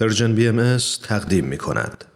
پرژن بی ام تقدیم می کند.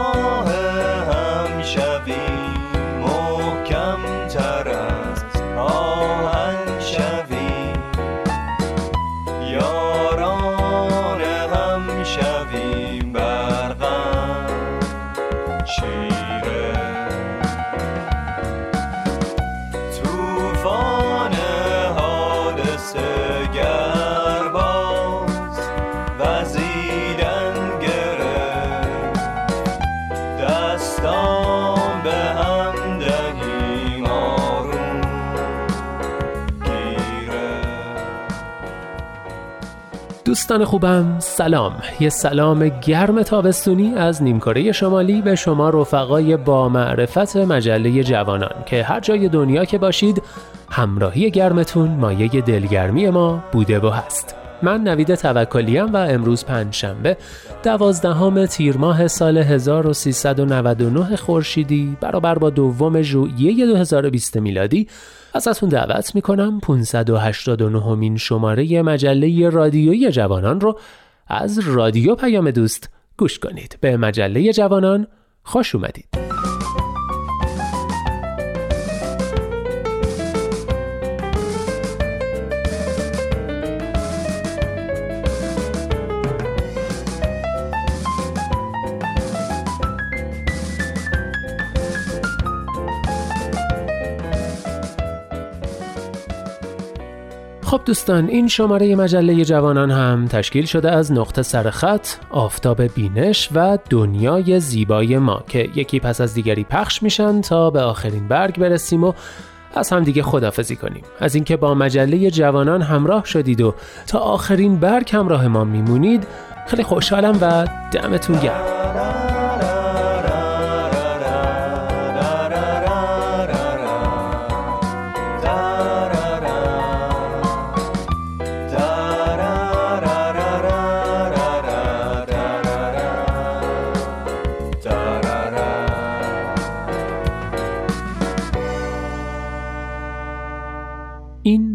دوستان خوبم سلام. یه سلام گرم تابستونی از نیمکره شمالی به شما رفقای با معرفت مجله جوانان که هر جای دنیا که باشید همراهی گرمتون مایه دلگرمی ما بوده و هست. من نوید توکلیم و امروز پنجشنبه دوازدهم تیر ماه سال 1399 خورشیدی برابر با دوم ژوئیه 2020 میلادی. ازتون دعوت می‌کنم 589 مین شماره مجله رادیویی جوانان رو از رادیو پیام دوست گوش کنید. به مجله جوانان خوش اومدید. خب دوستان این شماره مجله جوانان هم تشکیل شده از نقطه سرخط، آفتاب بینش و دنیای زیبای ما که یکی پس از دیگری پخش میشن تا به آخرین برگ برسیم و از هم دیگه خدافزی کنیم. از اینکه با مجله جوانان همراه شدید و تا آخرین برگ همراه ما میمونید خیلی خوشحالم و دمتون گرم.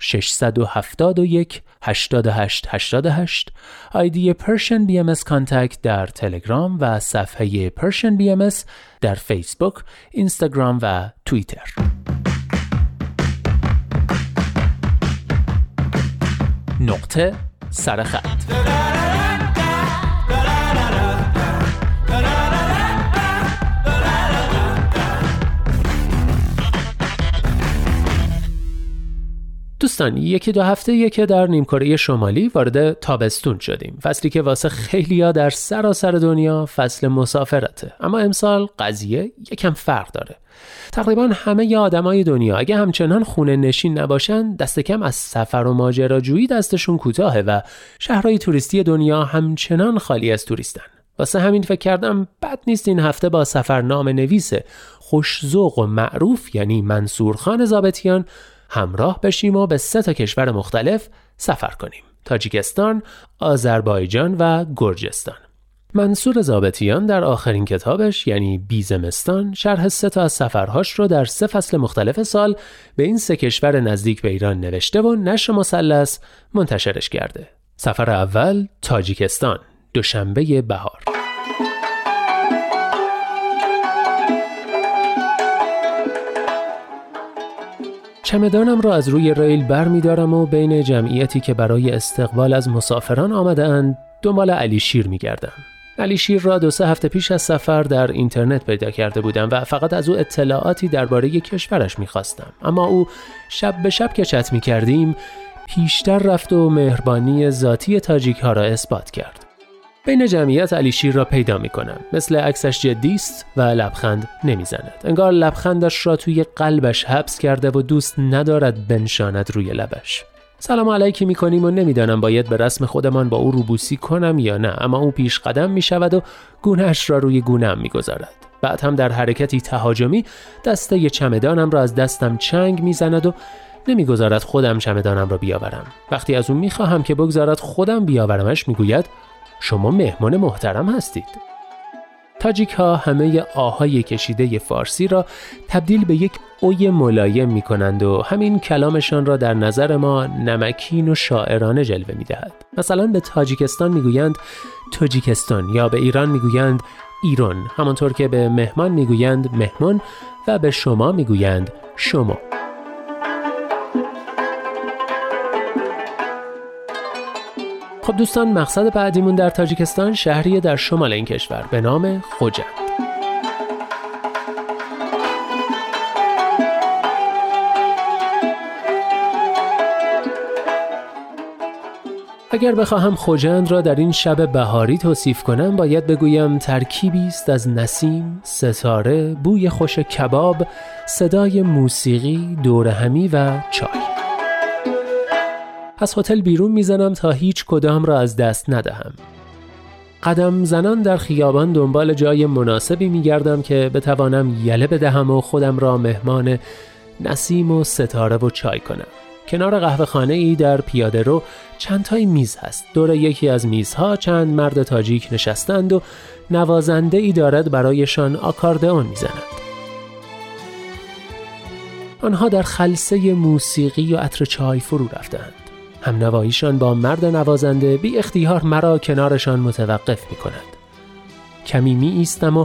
671 88 88 ID Persian BMS contact در تلگرام و صفحه Persian BMS در فیسبوک، اینستاگرام و توییتر. نقطه سرخط دوستان یکی دو هفته که در نیمکره شمالی وارد تابستون شدیم. فصلی که واسه خیلیا در سراسر دنیا فصل مسافرته. اما امسال قضیه یکم فرق داره. تقریبا همه ی آدمای دنیا اگه همچنان خونه نشین نباشن دست کم از سفر و ماجراجویی دستشون کوتاهه و شهرهای توریستی دنیا همچنان خالی از توریستن. واسه همین فکر کردم بد نیست این هفته با سفرنامه نویس خوشزوق و معروف یعنی منصور خان زابتیان همراه بشیم و به سه تا کشور مختلف سفر کنیم. تاجیکستان، آذربایجان و گرجستان. منصور زابطیان در آخرین کتابش یعنی بیزمستان شرح سه تا از سفرهاش رو در سه فصل مختلف سال به این سه کشور نزدیک به ایران نوشته و نشر مثلث منتشرش کرده. سفر اول تاجیکستان. دوشنبه بهار. چمدانم را از روی ریل بر می دارم و بین جمعیتی که برای استقبال از مسافران آمده اند دنبال علی شیر می گردم. علی شیر را دو سه هفته پیش از سفر در اینترنت پیدا کرده بودم و فقط از او اطلاعاتی درباره کشورش می خواستم. اما او شب به شب که چت می کردیم پیشتر رفت و مهربانی ذاتی تاجیک ها را اثبات کرد. بین جمعیت علی شیر را پیدا می کنم. مثل عکسش جدی است و لبخند نمی‌زند. انگار لبخندش را توی قلبش حبس کرده و دوست ندارد بنشاند روی لبش. سلام علیکی می کنیم و نمی‌دانم باید به رسم خودمان با او روبوسی کنم یا نه اما او پیش قدم می شود و گونهش را روی گونم می گذارد. بعد هم در حرکتی تهاجمی دسته چمدانم را از دستم چنگ می‌زند و نمی‌گذارد خودم چمدانم را بیاورم وقتی از او می‌خواهم که بگذارد خودم بیاورمش می‌گوید شما مهمان محترم هستید. تاجیک ها همه آهای کشیده فارسی را تبدیل به یک اوی ملایم می کنند و همین کلامشان را در نظر ما نمکین و شاعرانه جلوه می دهد. مثلا به تاجیکستان می گویند تاجیکستان یا به ایران می گویند ایران. همانطور که به مهمان می گویند مهمان و به شما می گویند شما. خب دوستان مقصد بعدیمون در تاجیکستان شهری در شمال این کشور به نام خوجند اگر بخواهم خوجند را در این شب بهاری توصیف کنم باید بگویم ترکیبی است از نسیم، ستاره، بوی خوش کباب، صدای موسیقی، دورهمی و چای. از هتل بیرون می‌زنم تا هیچ کدام را از دست ندهم. قدم زنان در خیابان دنبال جای مناسبی میگردم که بتوانم یله بدهم و خودم را مهمان نسیم و ستاره و چای کنم. کنار قهوه خانه ای در پیاده رو چند تای میز هست. دور یکی از میزها چند مرد تاجیک نشستند و نوازنده ای دارد برایشان آکاردئون می‌زند. آنها در خلصه موسیقی و عطر چای فرو رفتند. هم نواییشان با مرد نوازنده بی اختیار مرا کنارشان متوقف می کند. کمی می ایستم و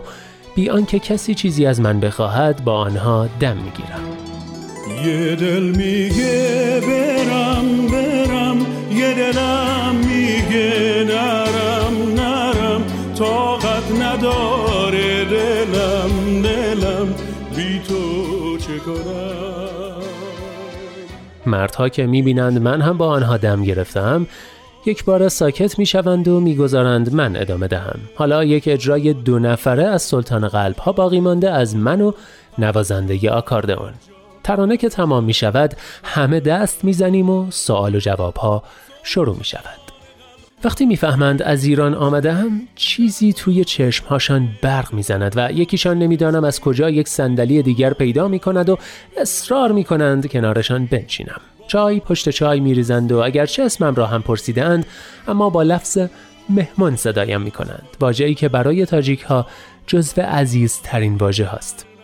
بی آنکه کسی چیزی از من بخواهد با آنها دم می گیرم. یه دل میگه برم برم یه دلم میگه نرم نرم طاقت نداره دلم دلم بی تو چه کنم مردها که می‌بینند من هم با آنها دم گرفتم یک بار ساکت می‌شوند و می‌گذارند من ادامه دهم. حالا یک اجرای دو نفره از سلطان قلب ها باقی مانده از من و نوازنده آکاردئون. ترانه که تمام می شود همه دست می‌زنیم و سوال و جواب ها شروع می شود وقتی می‌فهمند از ایران آمدم چیزی توی چشمهاشان برق می‌زند و یکیشان نمی‌دانم از کجا یک صندلی دیگر پیدا می کند و اصرار می کنند کنارشان بنشینم. چای پشت چای میریزند و اگرچه اسمم را هم پرسیدند اما با لفظ مهمان صدایم می کنند واجهی که برای تاجیک ها جزو عزیزترین واژه هاست.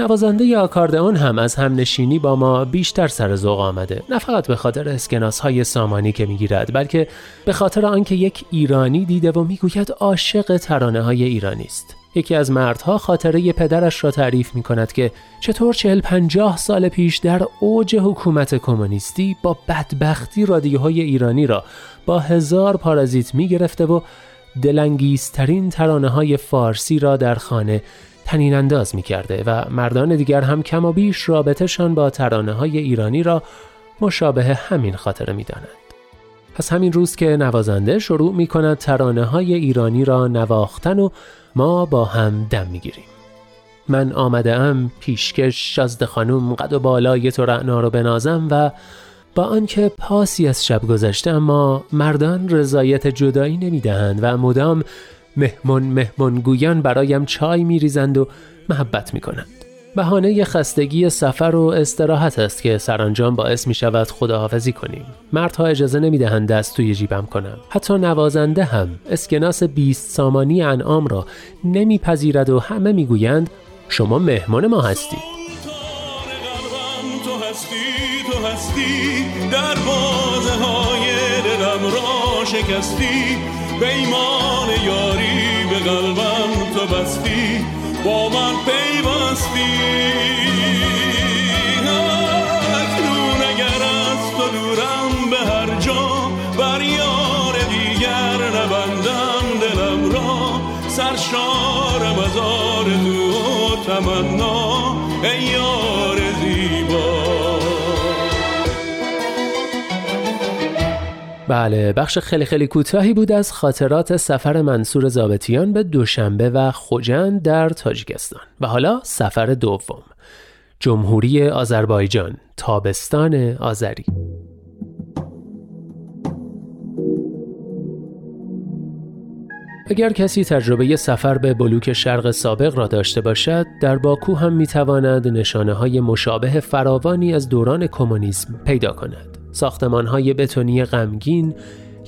نوازنده آکاردئون هم از همنشینی با ما بیشتر سر ذوق آمده. نه فقط به خاطر اسکناس های سامانی که می‌گیرد بلکه به خاطر آنکه یک ایرانی دیده و می‌گوید عاشق ترانه های ایرانی است. یکی از مردها خاطره پدرش را تعریف می کند که چطور چهل پنجاه سال پیش در اوج حکومت کمونیستی با بدبختی رادیوهای ایرانی را با هزار پارازیت می گرفته و دلانگیزترین ترانه های فارسی را در خانه تنین انداز می کرده و مردان دیگر هم کم و بیش رابطهشان با ترانه های ایرانی را مشابه همین خاطره می دانند. از همین روز که نوازنده شروع می کند ترانه های ایرانی را نواختن و ما با هم دم می گیریم. من آمده ام پیشکش شازده خانوم قد و بالای تو رعنا رو بنازم و با آنکه پاسی از شب گذشته اما مردان رضایت جدایی نمی‌دهند و مدام مهمون گویان برایم چای میریزند و محبت می‌کنند بهانه خستگی سفر و استراحت است که سرانجام باعث می شود خداحافظی کنیم. مردها اجازه نمی دهند دست توی جیبم کنم. حتی نوازنده هم اسکناس 20 سامانی انعام را نمیپذیرد و همه می‌گویند شما مهمان ما هستید. تو هستی در بازه های دلم را شکستی ایمان یاری به قلبم تو بستی با من پیوستی. اکنون اگر از تو دورم به هر جا بر یار دیگر نبندم دلم را. سرشارم از آرزو و تمنا ای یار زیبا. بله بخش خیلی خیلی کوتاهی بود از خاطرات سفر منصور زابتیان به دوشنبه و خوجند در تاجیکستان. و حالا سفر دوم. جمهوری آذربایجان تابستان آذری. اگر کسی تجربه سفر به بلوک شرق سابق را داشته باشد در باکو هم می‌تواند نشانه های مشابه فراوانی از دوران کمونیسم پیدا کند. ساختمان های بتونی غمگین،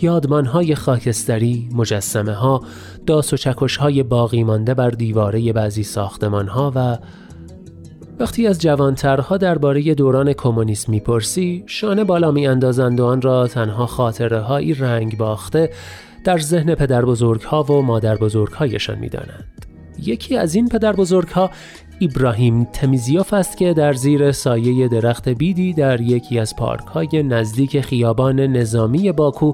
یادمان های خاکستری، مجسمه ها، داس و چکش های باقی مانده بر دیواره بعضی ساختمان ها و وقتی از جوانترها درباره دوران کمونیسم می‌پرسی شانه بالا می اندازند و آن را تنها خاطره هایی رنگ باخته در ذهن پدر بزرگ ها و مادر بزرگ هایشان می دانند. یکی از این پدر بزرگ ها ابراهیم تمیزیوف است که در زیر سایه درخت بیدی در یکی از پارک های نزدیک خیابان نظامی باکو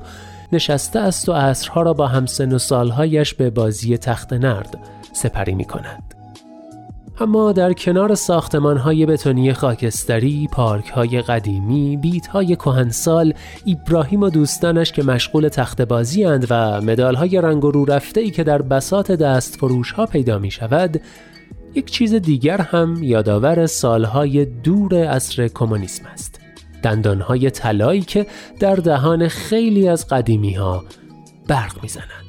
نشسته است و عصرها را با همسن و سالهایش به بازی تخت نرد سپری می کند. اما در کنار ساختمان های بتونی خاکستری، پارک های قدیمی، بیت های کهنسال، ابراهیم و دوستانش که مشغول تخت بازی اند و مدال های رنگ و رو رفته ای که در بسات دست فروش ها پیدا می شود، یک چیز دیگر هم یادآور سالهای دور عصر کمونیسم است. دندانهای طلایی که در دهان خیلی از قدیمی ها برق می‌زنند.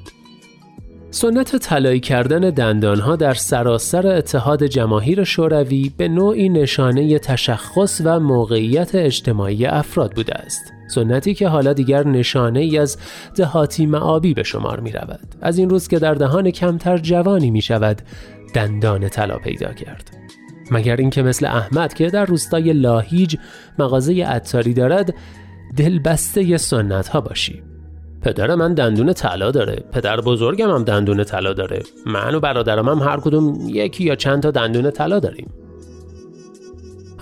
سنت طلایی کردن دندانها در سراسر اتحاد جماهیر شوروی به نوعی نشانه تشخص و موقعیت اجتماعی افراد بوده است. سنتی که حالا دیگر نشانه ای از دهاتی معابی به شمار می رود. از این روز که در دهان کمتر جوانی می شود دندان طلا پیدا کرد. مگر اینکه مثل احمد که در روستای لاهیج مغازه عطاری دارد دلبسته سنت ها باشی. پدر من دندون طلا داره. پدر بزرگم هم دندون طلا داره. من و برادرم هم هر کدوم یکی یا چند تا دندون طلا داریم.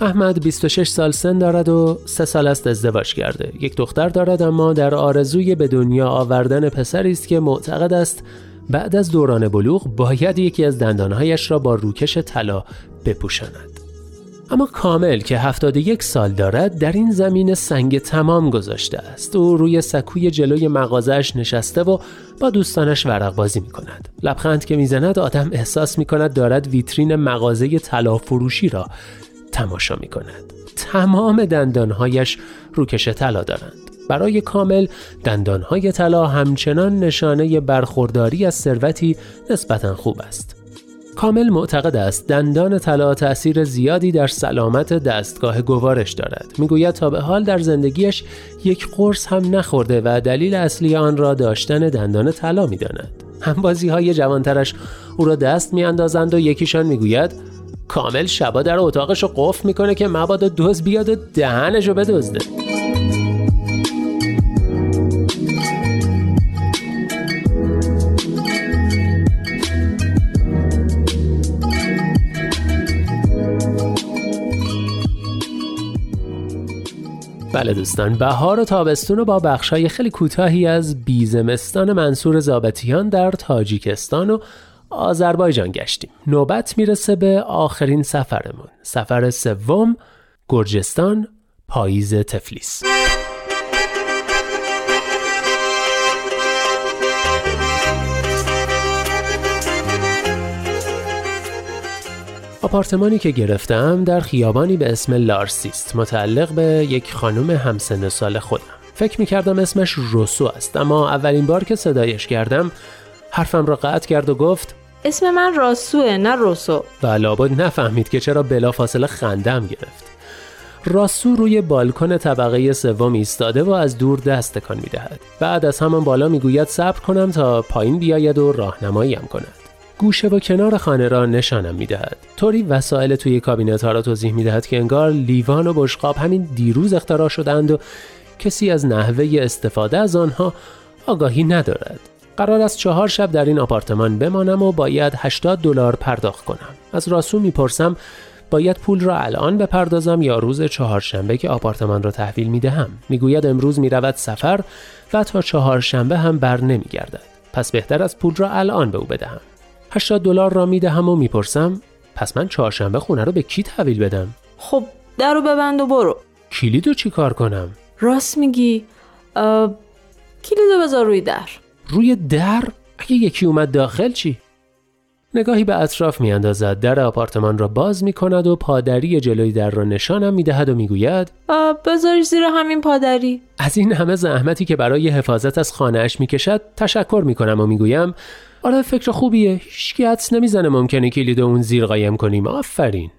احمد 26 سال سن دارد و سه سال است ازدواج کرده. یک دختر دارد اما در آرزوی به دنیا آوردن پسری است که معتقد است بعد از دوران بلوغ باید یکی از دندانهایش را با روکش طلا بپوشاند. اما کامل که 71 سال دارد در این زمین سنگ تمام گذاشته است. او روی سکوی جلوی مغازش نشسته و با دوستانش ورق بازی می کند لبخند که می‌زند آدم احساس می کند دارد ویترین مغازه طلا فروشی را تماشا می کند تمام دندانهایش روکش طلا دارند. برای کامل دندانهای طلا همچنان نشانه برخورداری از ثروتی نسبتا خوب است. کامل معتقد است دندان طلا تأثیر زیادی در سلامت دستگاه گوارش دارد. می‌گوید تا به حال در زندگیش یک قرص هم نخورده و دلیل اصلی آن را داشتن دندان طلا می‌داند. همبازی های جوانترش او را دست میاندازند و یکیشان می‌گوید کامل شبا در اتاقش رو قفل می‌کنه که مبادا دوز بیاد و دهنش رو بدزده. بله دوستان بهار و تابستون رو با بخشای خیلی کوتاهی از بیزمستان منصور زابتیان در تاجیکستان و آذربایجان گشتیم. نوبت می‌رسه به آخرین سفرمون. سفر سوم گرجستان پاییز تفلیس. آپارتمانی که گرفتم در خیابانی به اسم لارسیست متعلق به یک خانم همسن سال خودم. فکر می‌کردم اسمش روسو است اما اولین بار که صدایش کردم حرفم را قطع کرد و گفت اسم من راسوه نه روسو. و لابد نفهمید که چرا بلافاصله خندم گرفت. راسو روی بالکن طبقه سوم ایستاده و از دور دست تکان می‌دهد. بعد از همان بالا می‌گوید صبر کنم تا پایین بیاید و راهنماییم کند. گوشه و کنار خانه را نشانم می‌دهد. طوری وسایل توی کابینت ها را توضیح می‌دهد که انگار لیوان و بشقاب همین دیروز اختراع شدند و کسی از نحوه استفاده از آنها آگاهی ندارد. قرار است چهار شب در این آپارتمان بمانم و باید 80 دلار پرداخت کنم. از راسو می‌پرسم باید پول را الان بپردازم یا روز چهارشنبه که آپارتمان را تحویل می دهم می‌گوید امروز می رود سفر و تا چهارشنبه هم بر نمی گردد پس بهتر از پول را الان به او بدهم. 80 دلار را می دهم و می‌پرسم پس من چهارشنبه خونه رو به کی تحویل بدم؟ خب در رو ببند و برو. کلیدو چی کار کنم؟ راست میگی. کلیدو بذار روی در. روی در؟ اگه یکی اومد داخل چی؟ نگاهی به اطراف میاندازد. در آپارتمان را باز می کند و پادری جلوی در را نشانم می دهد و می‌گوید بذاری زیر همین پادری. از این همه زحمتی که برای حفاظت از خانهاش می کشد تشکر می کنم و می‌گویم آره فکر خوبیه. هیچکی حدس نمی‌زنه ممکنه کلید اون زیر قایم کنیم. آفرین.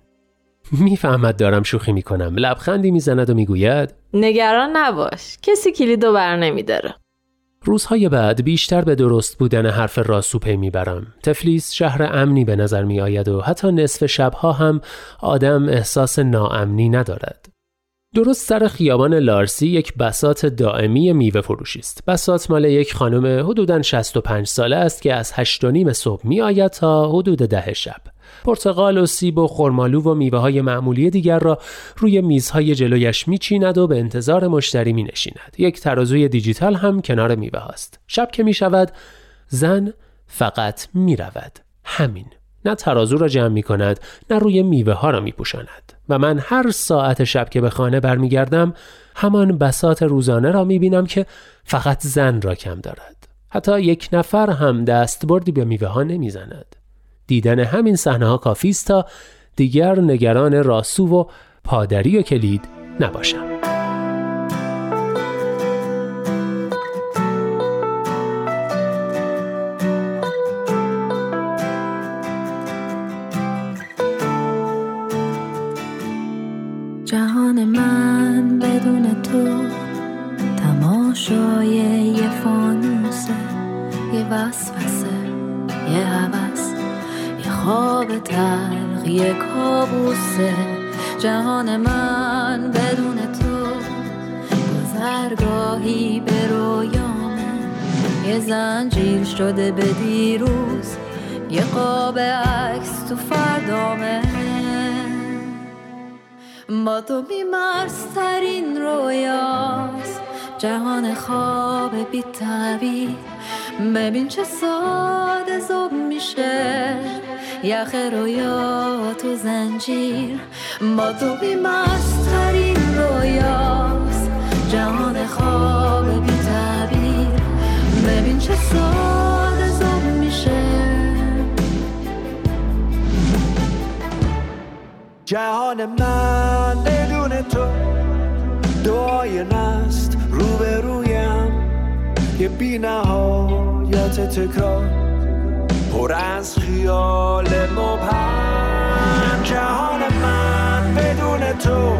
می‌فهمد دارم شوخی می‌کنم. لبخندی می‌زند و می‌گوید نگران نباش. کسی کلیدو بر نمیداره. روزهای بعد بیشتر به درست بودن حرف راسو پی می‌برم. تفلیس شهر امنی به نظر می آید و حتی نصف شبها هم آدم احساس ناامنی ندارد. درست سر خیابان لارسی یک بسات دائمی میوه فروشی است. بسات مال یک خانم حدوداً 65 ساله است که از 8 نیم صبح می آید تا حدود ده شب. پرتقال و سیب و خرمالو و میوه های معمولی دیگر را روی میزهای جلویش میچیند و به انتظار مشتری می نشیند. یک ترازوی دیجیتال هم کنار میوه هاست. شب که می شود زن فقط می رود. همین. نه ترازو را جمع می کند نه روی میوه ها را می پوشاند. و من هر ساعت شب که به خانه برمیگردم همان بسات روزانه را می بینم که فقط زن را کم دارد. حتی یک نفر هم دستبردی به میوه ها نمی زند. دیدن همین صحنه ها کافی است تا دیگر نگران راسو و پادری و کلید نباشم. یه بی نهایت تکرار. پر از خیال مبهم. جهان من بدون تو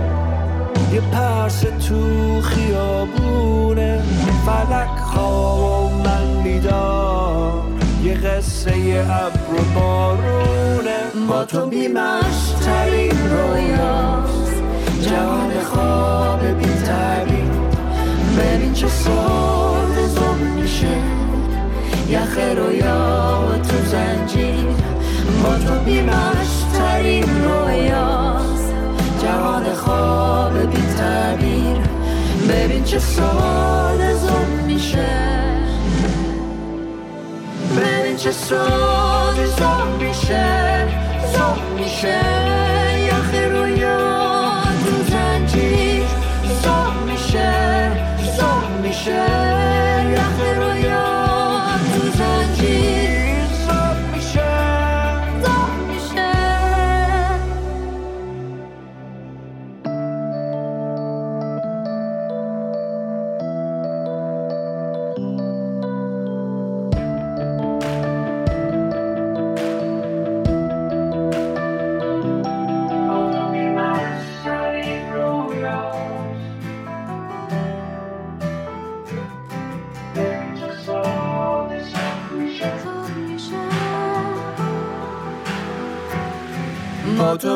یه پرس تو خیابونه. فلک خواب من بیدار. یه قصه ابر و بارونه. با تو بیمشترین رویاست. جهان خواب بی تعبیر چه زم میشه. یخ رویا تو زنجیر. با تو بیمشترین رویاست. جهان خواب بی تعبیر. ببین چه ساده زم میشه. ببین چه ساده زم میشه. زم میشه. یخ رویا تو زنجیر. زم میشه. زم میشه.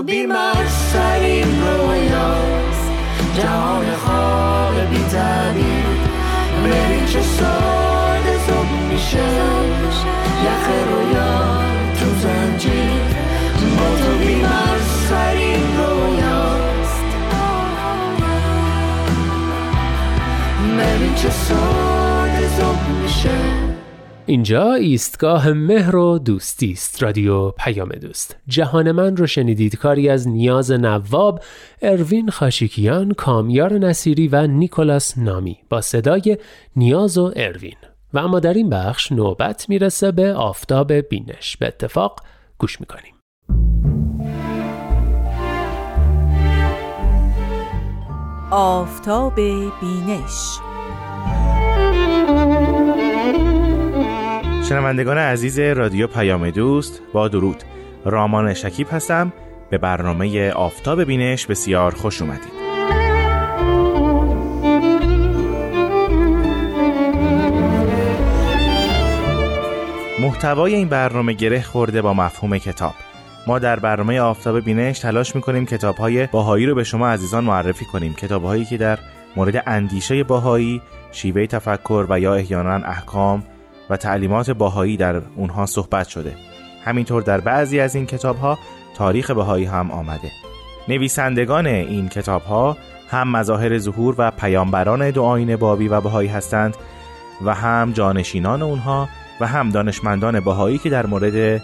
تو بیمرسرین رویاست جهان خواب بی تعبیر. ببین چه ساده زوب میشه. یخ رویا تو زنجیر. با تو بیمرسرین رویاست ببین چه ساده زوب میشه. اینجا ایستگاه مهر و دوستی است. رادیو پیام دوست. جهان من رو شنیدید. کاری از نیاز نواب اروین خاشیکیان کامیار نصیری و نیکولاس نامی. با صدای نیاز و اروین. و اما در این بخش نوبت می‌رسه به آفتاب بینش. به اتفاق گوش می‌کنیم. آفتاب بینش. شنوندگان عزیز رادیو پیام دوست با درود. رامان شکیب هستم. به برنامه آفتاب بینش بسیار خوش اومدید. محتوای این برنامه گره خورده با مفهوم کتاب. ما در برنامه آفتاب بینش تلاش می‌کنیم کتاب های باهایی رو به شما عزیزان معرفی کنیم. کتاب هایی که در مورد اندیشه باهایی شیوه تفکر و یا احیانا احکام و تعلیمات باهایی در اونها صحبت شده. همینطور در بعضی از این کتاب ها تاریخ بهایی هم آمده. نویسندگان این کتاب ها هم مظاهر ظهور و پیامبران دو آین بابی و بهایی هستند و هم جانشینان اونها و هم دانشمندان بهایی که در مورد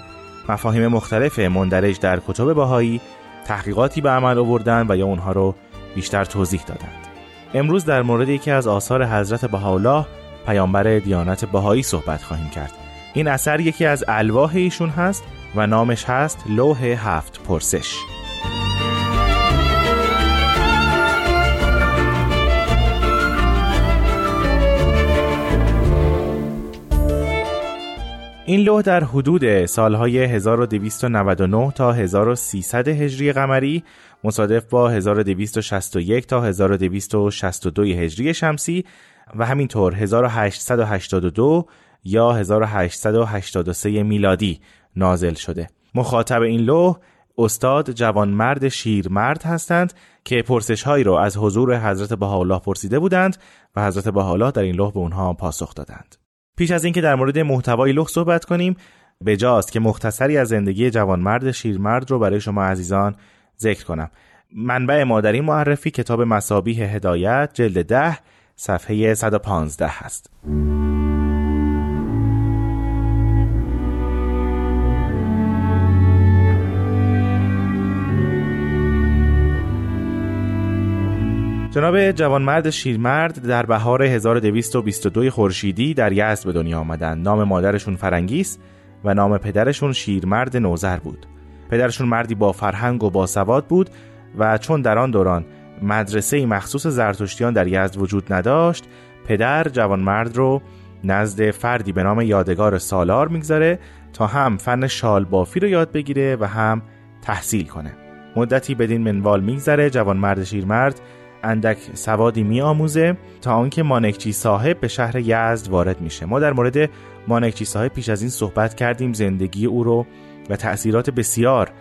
مفاهیم مختلف مندرج در کتب بهایی تحقیقاتی به عمل آوردن و یا اونها رو بیشتر توضیح دادند. امروز در مورد یکی از آثار حضرت بهاءالله پیامبر دیانت بهایی صحبت خواهیم کرد. این اثر یکی از الواح ایشون هست و نامش هست لوح هفت پرسش. این لوح در حدود سالهای 1299 تا 1300 هجری قمری مصادف با 1261 تا 1262 هجری شمسی و همینطور 1882 یا 1883 میلادی نازل شده. مخاطب این لوح استاد جوانمرد شیرمرد هستند که پرسش هایی را از حضور حضرت بهاءالله پرسیده بودند و حضرت بهاءالله در این لوح به اونها پاسخ دادند. پیش از اینکه در مورد محتوای لوح صحبت کنیم بجاست که مختصری از زندگی جوانمرد شیرمرد رو برای شما عزیزان ذکر کنم. منبع ما در این معرفی کتاب مسابیح هدایت جلد ده صفحه 115 هست جناب جوانمرد شیرمرد در بهار 1222 خورشیدی در یزد به دنیا آمدند. نام مادرشون فرنگیس و نام پدرشون شیرمرد نوزر بود. پدرشون مردی با فرهنگ و با سواد بود و چون در آن دوران مدرسه مخصوص زرتشتیان در یزد وجود نداشت پدر جوانمرد رو نزد فردی به نام یادگار سالار می‌گذاره تا هم فن شال بافی رو یاد بگیره و هم تحصیل کنه. مدتی بدین منوال میگذره جوانمرد شیرمرد اندک سوادی میآموزه تا آنکه مانکچی صاحب به شهر یزد وارد میشه. ما در مورد مانکچی صاحب پیش از این صحبت کردیم زندگی او رو و تأثیرات بسیار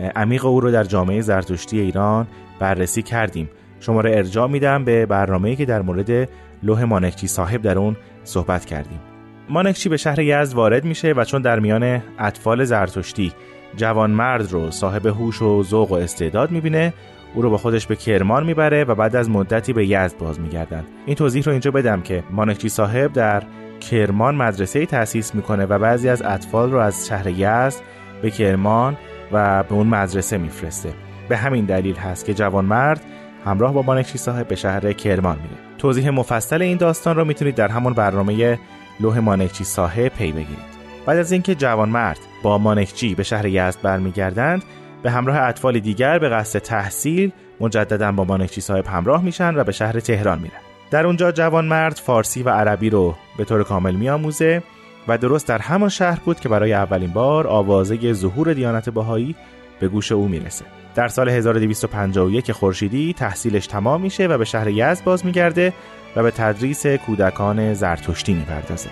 عمیق او رو در جامعه زرتشتی ایران بررسی کردیم. شما را ارجاع میدم به برنامه‌ای که در مورد لوح مانکچی صاحب در اون صحبت کردیم. مانکچی به شهر یزد وارد میشه و چون در میان اطفال زرتشتی جوانمرد رو صاحب هوش و ذوق و استعداد می‌بینه او رو با خودش به کرمان می‌بره و بعد از مدتی به یزد باز میگردند این توضیح رو اینجا بدم که مانکچی صاحب در کرمان مدرسه تأسیس می‌کنه و بعضی از اطفال رو از شهر یزد به کرمان و به اون مدرسه میفرسته. به همین دلیل هست که جوانمرد همراه با مانکچی صاحب به شهر کرمان میره. توضیح مفصل این داستان رو می‌تونید در همون برنامه لوح مانکچی صاحب پی بگیرید. بعد از اینکه جوانمرد با مانکچی به شهر یزد برمیگردند به همراه اطفال دیگر به قصد تحصیل مجددا با مانکچی صاحب همراه میشن و به شهر تهران میرن. در اونجا جوانمرد فارسی و عربی رو به طور کامل میآموزه و درست در همان شهر بود که برای اولین بار آوازه ظهور دیانت باهایی به گوش او می‌رسه. در سال 1251 خورشیدی تحصیلش تمام میشه و به شهر یزد باز میگرده و به تدریس کودکان زرتشتی می‌پردازه.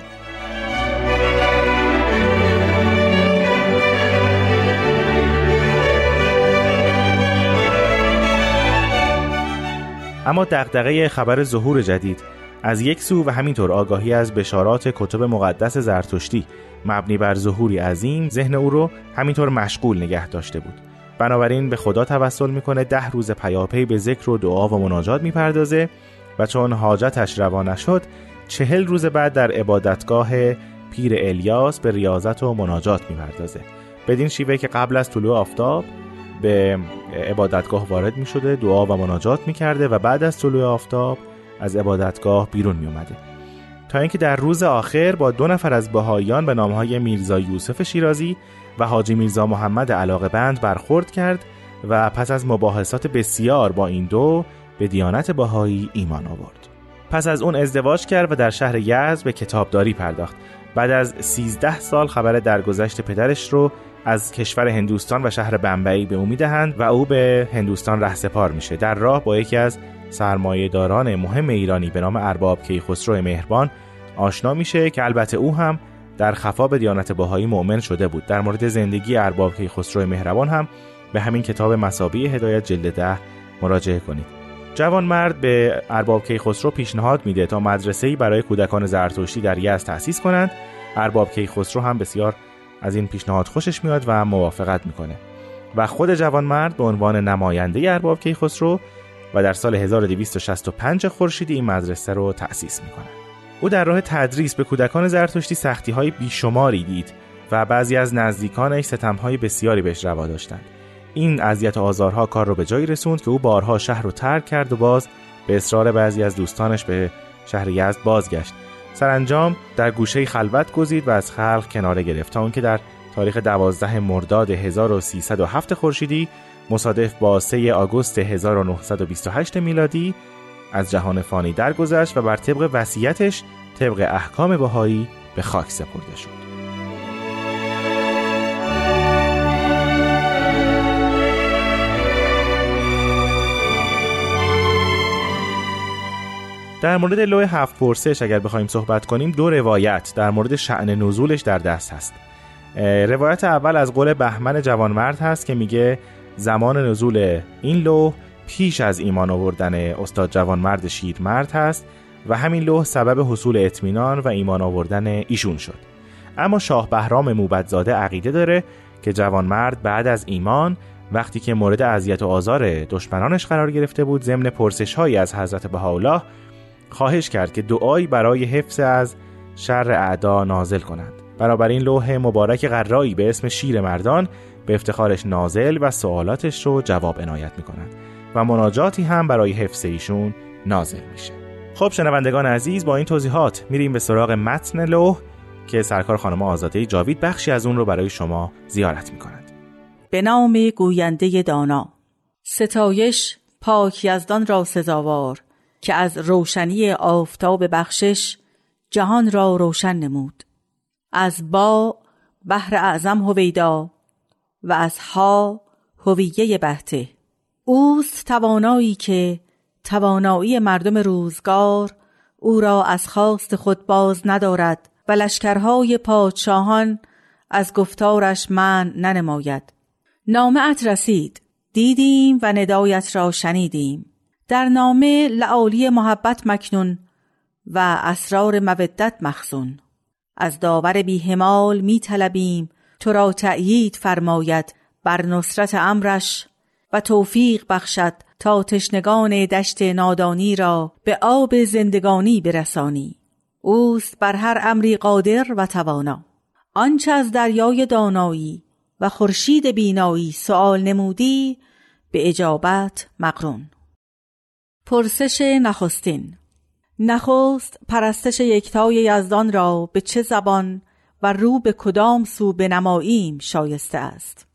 اما دقدقه خبر ظهور جدید از یک سو و همینطور آگاهی از بشارات کتب مقدس زرتشتی مبنی بر ظهوری عظیم ذهن او رو همینطور مشغول نگه داشته بود. بنابراین به خدا توسل می‌کنه ده روز پیاپی به ذکر و دعا و مناجات می‌پردازه و چون حاجتش روا نشد چهل روز بعد در عبادتگاه پیر الیاس به ریاضت و مناجات می‌پردازه. بدین شیوه که قبل از طلوع آفتاب به عبادتگاه وارد می شده دعا و مناجات می کرده و بعد از طلوع آفتاب از عبادتگاه بیرون می اومده تا اینکه در روز آخر با دو نفر از بهاییان به نامهای میرزا یوسف شیرازی و حاجی میرزا محمد علاقه بند برخورد کرد و پس از مباحثات بسیار با این دو به دیانت بهایی ایمان آورد. پس از اون ازدواج کرد و در شهر یزد به کتابداری پرداخت. بعد از 13 سال خبر درگذشت پدرش رو از کشور هندوستان و شهر بمبئی به او می‌دهند و او به هندوستان رهسپار میشه. در راه با یکی از داران مهم ایرانی به نام ارباب کیخسرو مهربان آشنا میشه که البته او هم در خفا به دیانت باهایی مؤمن شده بود. در مورد زندگی ارباب کیخسرو مهربان هم به همین کتاب مسابی هدایت جلد ده مراجعه کنید. جوان مرد به ارباب کیخسرو پیشنهاد میده تا مدرسه‌ای برای کودکان زرتشتی در یزد تأسیس کنند. ارباب کیخسرو هم بسیار از این پیشنهاد خوشش میاد و موافقت می‌کنه. و خود جوان مرد به عنوان نماینده ارباب کیخسرو و در سال 1265 خورشیدی این مدرسه رو تأسیس می‌کنه. او در راه تدریس به کودکان زرتشتی سختی های بیشماری دید و بعضی از نزدیکانش ستم های بسیاری بهش روا داشتند. این اذیت و آزارها کار رو به جایی رسوند که او بارها شهر رو ترک کرد و باز به اصرار بعضی از دوستانش به شهر یزد بازگشت. سرانجام در گوشه خلوت گزید و از خلق کناره گرفت تا که در تاریخ 12 مرداد 1307 خورشیدی مصادف با 3 آگوست 1928 میلادی از جهان فانی درگذشت و بر طبق وصیتش طبق احکام بهایی به خاک سپرده شد. در مورد لوح هفت پرسش اگر بخوایم صحبت کنیم دو روایت در مورد شعن نزولش در دست هست روایت اول از قول بهمن جوانمرد هست که میگه زمان نزول این لوح پیش از ایمان آوردن استاد جوانمرد شیرمرد هست و همین لوح سبب حصول اطمینان و ایمان آوردن ایشون شد. اما شاه بهرام موبدزاده عقیده داره که جوانمرد بعد از ایمان وقتی که مورد اذیت و آزار دشمنانش قرار گرفته بود ضمن پرسش هایی از حضرت بهاءالله خواهش کرد که دعایی برای حفظ از شر اعدا نازل کنند. این لوح مبارک قرایی به اسم شیر مردان به افتخارش نازل و سوالاتش رو جواب عنایت می‌کنند و مناجاتی هم برای حفظ ایشون نازل میشه. خب شنوندگان عزیز با این توضیحات میریم به سراغ متن لوح که سرکار خانم آزاده جاوید بخشی از اون رو برای شما زیارت می‌کنند. به نام گوینده دانا. ستایش پاک یزدان را سزاوار که از روشنی آفتاب بخشش جهان را روشن نمود. از با بحر اعظم هویدا و از ها هویه بهته. اوست توانایی که توانایی مردم روزگار او را از خواست خود باز ندارد و لشکرهای پادشاهان از گفتارش من ننماید. نامه رسید. دیدیم و ندایت را شنیدیم. در نامه لعالی محبت مکنون و اسرار مودت مخزون. از داور بیهمال می طلبیم تو را تأیید فرماید بر نصرت امرش و توفیق بخشد تا تشنگان دشت نادانی را به آب زندگانی برسانی. اوست بر هر امری قادر و توانا. آنچه از دریای دانایی و خورشید بینایی سوال نمودی به اجابت مقرون. پرسش نخستین. نخست پرستش یکتای یزدان را به چه زبان و رو به کدام سو بنماییم شایسته است.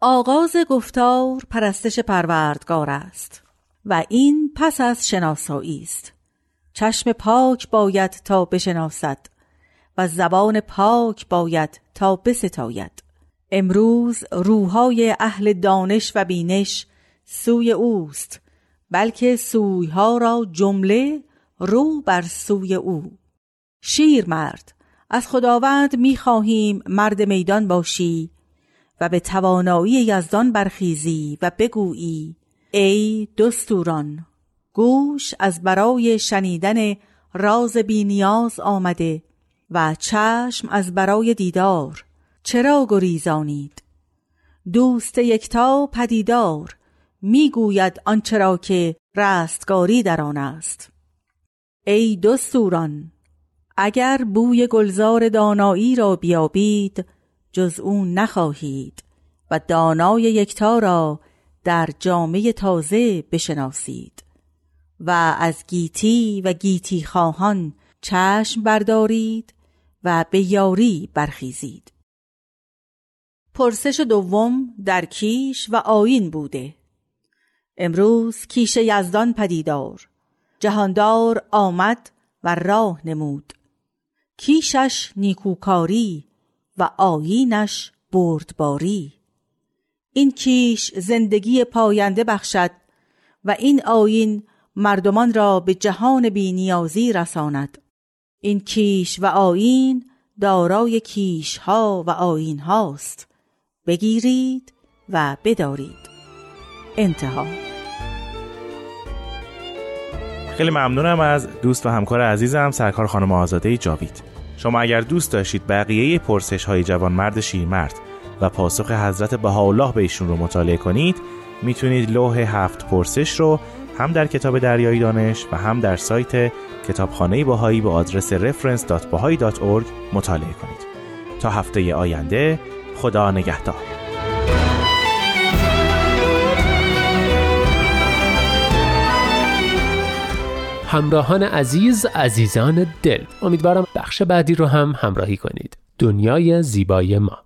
آغاز گفتار پرستش پروردگار است و این پس از شناسایی است. چشم پاک باید تا بشناسد و زبان پاک باید تا بستاید. امروز روحای اهل دانش و بینش سوی اوست بلکه سویها را جمله رو بر سوی او. شیر مرد از خداوند می‌خواهیم مرد میدان باشی و به توانایی یزدان برخیزی و بگویی ای دستوران گوش از برای شنیدن راز بینیاز آمده و چشم از برای دیدار. چرا گریزانید؟ دوست یکتا پدیدار می‌گوید آنچه را که رستگاری در آن است. ای دستوران اگر بوی گلزار دانایی را بیابید جز او نخواهید و دانای یکتا را در جامعه تازه بشناسید و از گیتی و گیتی خواهان چشم بردارید و به یاری برخیزید. پرسش دوم در کیش و آین بوده. امروز کیش یزدان پدیدار. جهاندار آمد و راه نمود. کیشش نیکوکاری و آیینش بردباری. این کیش زندگی پاینده بخشد و این آیین مردمان را به جهان بینیازی رساند. این کیش و آیین دارای کیش ها و آیین هاست بگیرید و بدارید. انتها. خیلی ممنونم از دوست و همکار عزیزم سرکار خانم آزاده جاوید. شما اگر دوست داشتید بقیه پرسش های جوان مرد شیرمرد و پاسخ حضرت بهاءالله به ایشون رو مطالعه کنید می‌تونید لوح هفت پرسش رو هم در کتاب دریایی دانش و هم در سایت کتابخانه باهایی با آدرس reference.bahai.org مطالعه کنید. تا هفته آینده خدا نگهدار. همراهان عزیز عزیزان دل. امیدوارم بخش بعدی رو هم همراهی کنید. دنیای زیبای ما.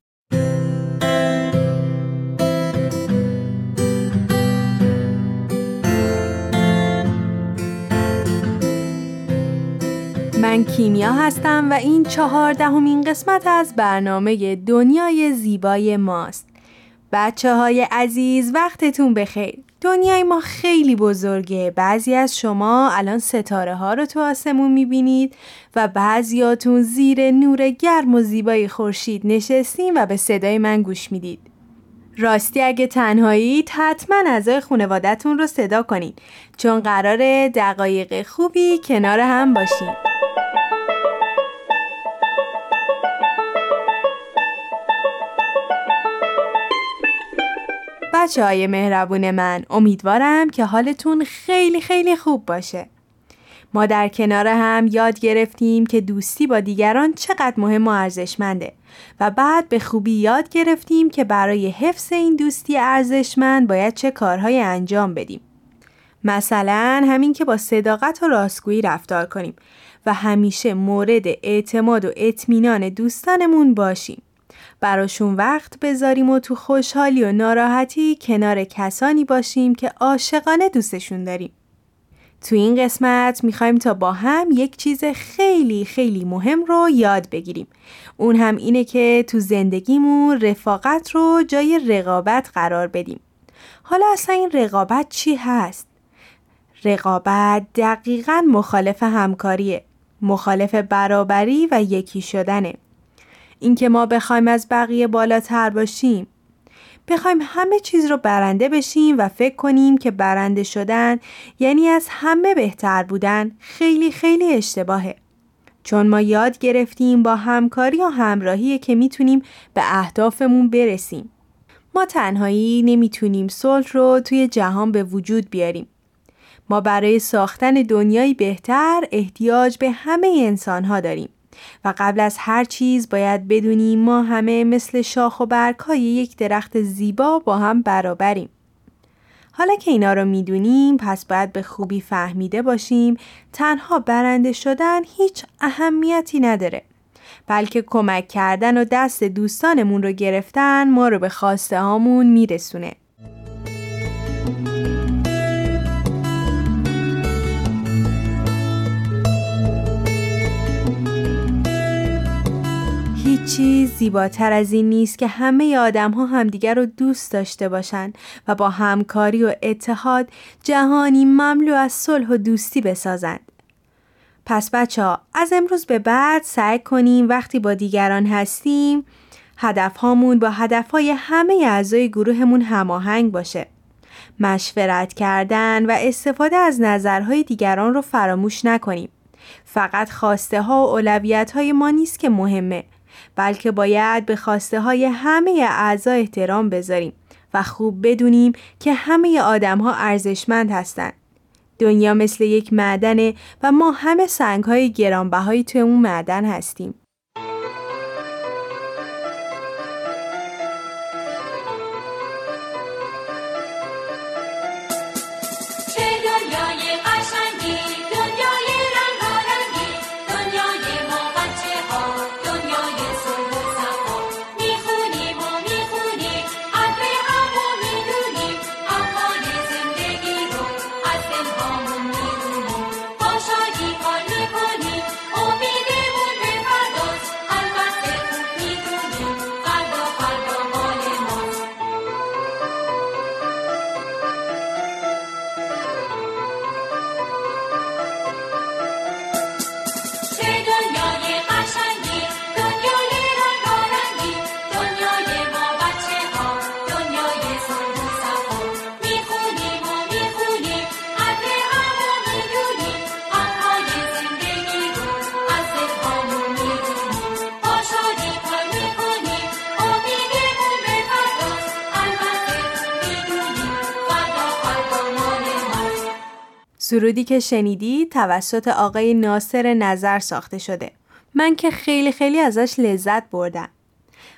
من کیمیا هستم و این چهاردهمین قسمت از برنامه دنیای زیبای ماست. بچه های عزیز وقتتون بخیر. دنیای ما خیلی بزرگه. بعضی از شما الان ستاره ها رو تو آسمون می‌بینید و بعضیاتون زیر نور گرم و زیبای خورشید نشستین و به صدای من گوش می‌دید. راستی اگه تنهایید حتما اعضای خانوادتون رو صدا کنید چون قرار دقایق خوبی کنار هم باشیم بچه های مهربون من امیدوارم که حالتون خیلی خیلی خوب باشه. ما در کنار هم یاد گرفتیم که دوستی با دیگران چقدر مهم و ارزشمنده و بعد به خوبی یاد گرفتیم که برای حفظ این دوستی ارزشمند باید چه کارهای انجام بدیم. مثلا همین که با صداقت و راستگویی رفتار کنیم و همیشه مورد اعتماد و اطمینان دوستانمون باشیم. براشون وقت بذاریم و تو خوشحالی و ناراحتی کنار کسانی باشیم که عاشقانه دوستشون داریم. تو این قسمت می‌خوایم تا با هم یک چیز خیلی خیلی مهم رو یاد بگیریم. اون هم اینه که تو زندگیمون رفاقت رو جای رقابت قرار بدیم. حالا اصلا این رقابت چی هست؟ رقابت دقیقا مخالف همکاریه. مخالف برابری و یکی شدنه. اینکه ما بخوایم از بقیه بالاتر باشیم. بخوایم همه چیز رو برنده بشیم و فکر کنیم که برنده شدن یعنی از همه بهتر بودن خیلی خیلی اشتباهه. چون ما یاد گرفتیم با همکاری و همراهی که می‌تونیم به اهدافمون برسیم. ما تنهایی نمی‌تونیم صلح رو توی جهان به وجود بیاریم. ما برای ساختن دنیایی بهتر احتیاج به همه انسان ها داریم. و قبل از هر چیز باید بدونیم ما همه مثل شاخ و برگهای یک درخت زیبا با هم برابریم. حالا که اینا رو می‌دونیم پس باید به خوبی فهمیده باشیم تنها برنده شدن هیچ اهمیتی نداره. بلکه کمک کردن و دست دوستانمون رو گرفتن ما رو به خواسته هامون میرسونه. چیز زیباتر از این نیست که همه آدم ها همدیگر رو دوست داشته باشند و با همکاری و اتحاد جهانی مملو از صلح و دوستی بسازند. پس بچه ها از امروز به بعد سعی کنیم وقتی با دیگران هستیم هدف هامون با هدف های همه اعضای گروهمون هماهنگ باشه. مشورت کردن و استفاده از نظرهای دیگران رو فراموش نکنیم. فقط خواسته ها و اولویت های ما نیست که مهمه بلکه باید به خواسته های همه اعضا احترام بذاریم و خوب بدونیم که همه آدم ها ارزشمند هستند. دنیا مثل یک معدنه و ما همه سنگ های گرانبهایی توی اون معدن هستیم. سرودی که شنیدی توسط آقای ناصر نظر ساخته شده. من که خیلی خیلی ازش لذت بردم.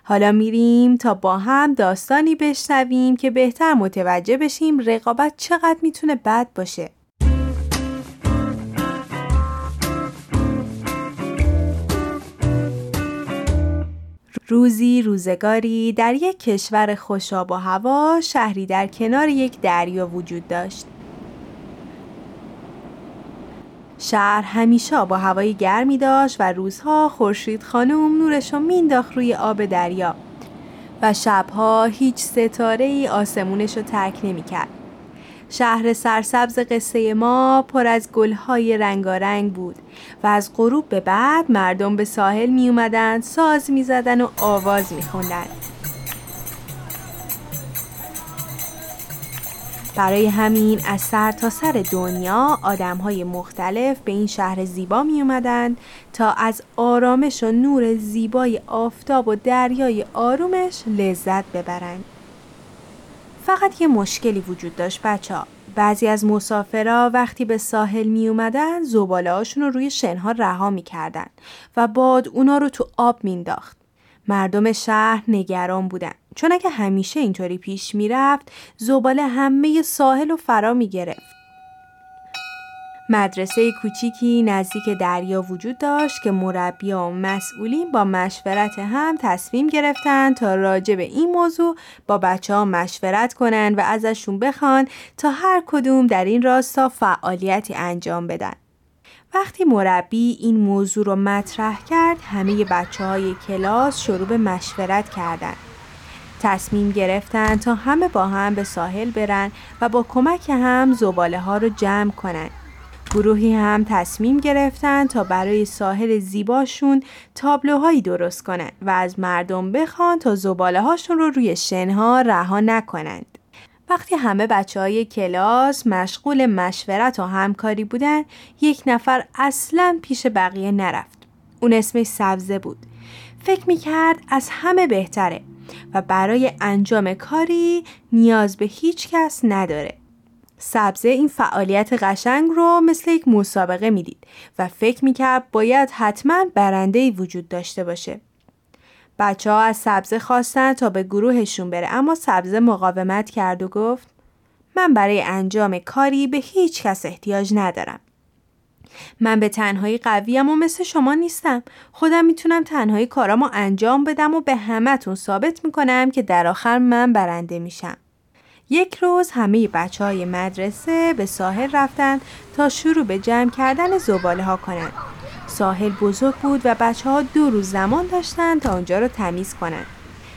حالا میریم تا با هم داستانی بشنویم که بهتر متوجه بشیم رقابت چقدر می‌تونه بد باشه. روزی روزگاری در یک کشور خوشاب و هوا شهری در کنار یک دریا وجود داشت. شهر همیشه با هوای گرمی داشت و روزها خورشید خانم نورش رو مینداخت روی آب دریا و شبها هیچ ستاره ای آسمونش رو ترک نمی کرد. شهر سرسبز قصه ما پر از گلهای رنگارنگ بود و از غروب به بعد مردم به ساحل می اومدن ساز می زدن و آواز می خوندن. برای همین از سر تا سر دنیا آدم های مختلف به این شهر زیبا می اومدن تا از آرامش و نور زیبای آفتاب و دریای آرومش لذت ببرند. فقط یه مشکلی وجود داشت بچه ها. بعضی از مسافرها وقتی به ساحل می اومدن زباله رو روی شنها رها می و باد اونا رو تو آب مینداخت. مردم شهر نگران بودن چون اگه همیشه اینطوری پیش می‌رفت زباله همه ساحل و فرا می گرفت. مدرسه کوچیکی نزدیک دریا وجود داشت که مربی و مسئولین با مشورت هم تصمیم گرفتن تا راجع به این موضوع با بچه ها مشورت کنن و ازشون بخوان تا هر کدوم در این راستا فعالیتی انجام بدن. وقتی مربی این موضوع رو مطرح کرد همه بچه های کلاس شروع به مشورت کردند. تصمیم گرفتن تا همه با هم به ساحل برن و با کمک هم زباله ها رو جمع کنن. گروهی هم تصمیم گرفتن تا برای ساحل زیباشون تابلوهایی درست کنن و از مردم بخوان تا زباله هاشون رو روی شنها رها نکنند. وقتی همه بچه های کلاس مشغول مشورت و همکاری بودن یک نفر اصلا پیش بقیه نرفت. اون اسمش سبزه بود. فکر می‌کرد از همه بهتره و برای انجام کاری نیاز به هیچ کس نداره. سبزه این فعالیت قشنگ رو مثل یک مسابقه می‌دید و فکر می‌کرد باید حتما برنده وجود داشته باشه. بچه ها از سبزه خواستن تا به گروهشون بره اما سبزه مقاومت کرد و گفت من برای انجام کاری به هیچ کس احتیاج ندارم. من به تنهایی قویم و مثل شما نیستم خودم می‌تونم تنهایی کارامو انجام بدم و به همهتون ثابت می‌کنم که در آخر من برنده میشم یک روز همه بچه های مدرسه به ساحل رفتن تا شروع به جمع کردن زباله ها کنند. ساحل بزرگ بود و بچه ها دو روز زمان داشتن تا اونجا رو تمیز کنند.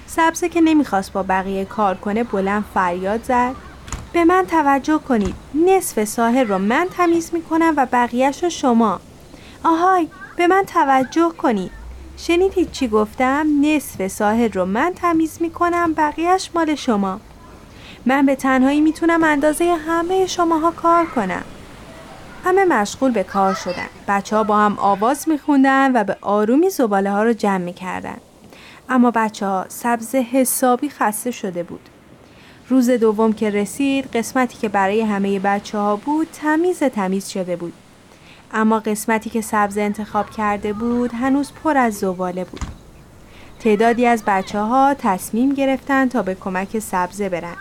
سبزه که نمی‌خواست با بقیه کار کنه بلند فریاد زد. به من توجه کنید نصف ساحل رو من تمیز می‌کنم و بقیهش رو شما. آهای به من توجه کنید. شنیدید چی گفتم؟ نصف ساحل رو من تمیز می‌کنم بقیهش مال شما. من به تنهایی می‌تونم اندازه همه شماها کار کنم. همه مشغول به کار شدن. بچه ها با هم آواز میخوندن و به آرومی زباله ها رو جمع می‌کردن. اما بچه ها سبز حسابی خسته شده بود. روز دوم که رسید قسمتی که برای همه بچه ها بود تمیز تمیز شده بود. اما قسمتی که سبز انتخاب کرده بود هنوز پر از زباله بود. تعدادی از بچه ها تصمیم گرفتن تا به کمک سبزه برن.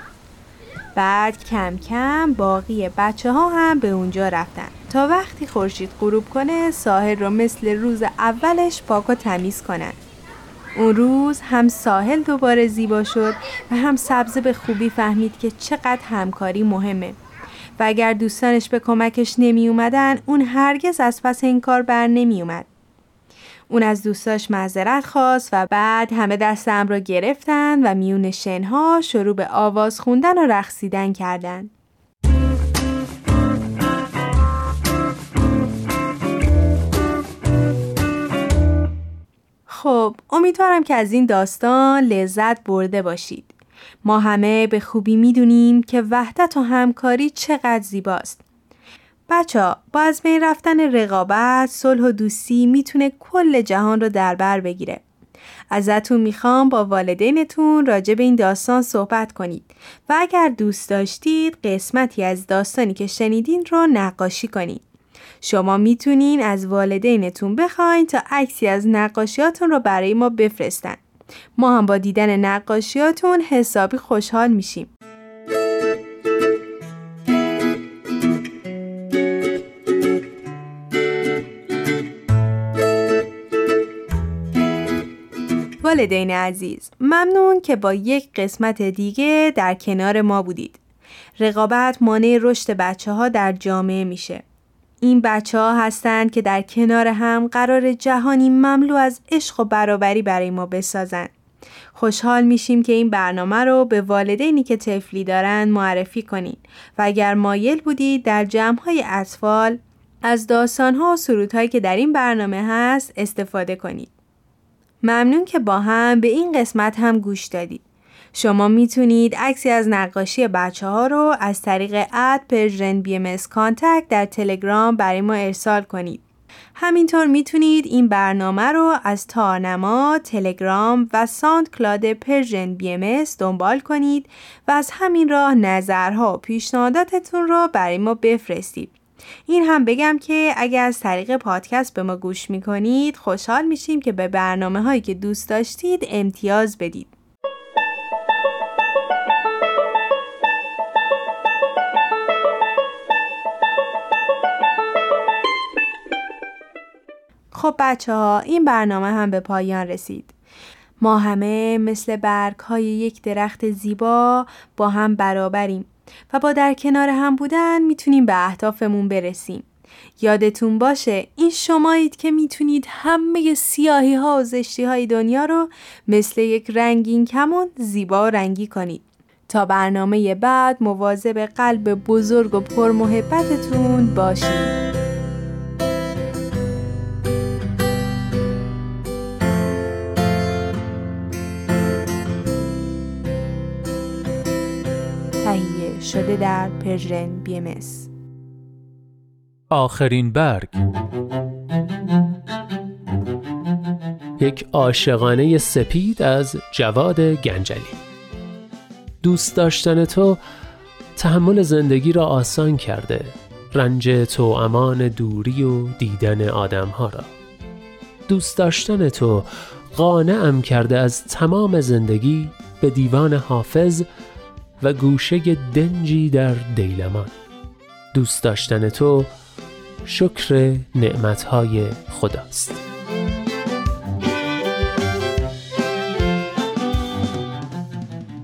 بعد کم کم باقی بچه ها هم به اونجا رفتن. تا وقتی خورشید غروب کنه ساحل رو مثل روز اولش پاک و تمیز کنن. اون روز هم ساحل دوباره زیبا شد و هم سبزه به خوبی فهمید که چقدر همکاری مهمه. و اگر دوستانش به کمکش نمی اومدن اون هرگز از پس این کار بر نمی اومد. اون از دوستاش معذرت خواست و بعد همه دستم را گرفتن و میون شنها شروع به آواز خوندن و رقصیدن کردند. خب امیدوارم که از این داستان لذت برده باشید. ما همه به خوبی می‌دونیم که وحدت و همکاری چقدر زیباست. بچه ها با از بین رفتن رقابت، صلح و دوستی می‌تونه کل جهان رو در بر بگیره. ازتون می‌خوام با والدینتون راجع به این داستان صحبت کنید و اگر دوست داشتید قسمتی از داستانی که شنیدین رو نقاشی کنید. شما می‌تونین از والدینتون بخواین تا عکسی از نقاشیاتون رو برای ما بفرستن. ما هم با دیدن نقاشیاتون حسابی خوشحال میشیم. والدین عزیز ممنون که با یک قسمت دیگه در کنار ما بودید. رقابت مانع رشد بچه ها در جامعه میشه. این بچه ها هستند که در کنار هم قرار جهانی مملو از عشق و برابری برای ما بسازن. خوشحال میشیم که این برنامه رو به والدینی که طفلی دارن معرفی کنید و اگر مایل بودید در جمع های اطفال از داستان ها و سرودهایی که در این برنامه هست استفاده کنید. ممنون که با هم به این قسمت هم گوش دادید. شما می‌تونید عکسی از نقاشی بچه ها رو از طریق at Persian BMS در تلگرام برای ما ارسال کنید. همینطور می‌تونید این برنامه رو از تارنما، تلگرام و SoundCloud Persian BMS دنبال کنید و از همین راه نظرها و پیشنهاداتتون رو برای ما بفرستید. این هم بگم که اگر از طریق پادکست به ما گوش می‌کنید خوشحال میشیم که به برنامه هایی که دوست داشتید امتیاز بدید. خب بچه ها این برنامه هم به پایان رسید. ما همه مثل برگ های یک درخت زیبا با هم برابریم و با در کنار هم بودن می‌تونیم به اهدافمون برسیم. یادتون باشه این شمایید که می‌تونید همه سیاهی ها و زشتی های دنیا رو مثل یک رنگین کمون زیبا و رنگی کنید. تا برنامه بعد مواظب قلب بزرگ و پرمحبتتون باشید. شده در Persian BMS آخرین برگ. یک عاشقانه سپید از جواد گنجلی. دوست داشتن تو تحمل زندگی را آسان کرده رنج تو امان دوری و دیدن آدم ها را. دوست داشتن تو قانعم کرده از تمام زندگی به دیوان حافظ و گوشه دنجی در دیلمان. دوست داشتن تو شکر نعمتهای خداست.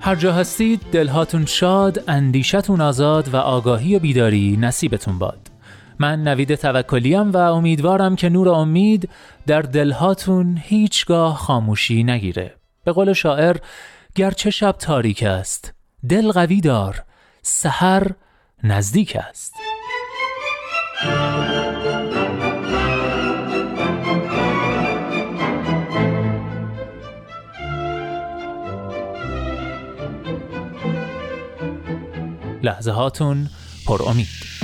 هر جا هستید دلهاتون شاد، اندیشتون آزاد و آگاهی و بیداری نصیبتون باد. من نوید توکلیم و امیدوارم که نور امید در دلهاتون هیچگاه خاموشی نگیره. به قول شاعر گرچه شب تاریک است دل قوی دار سحر نزدیک است. لحظه هاتون پر امید.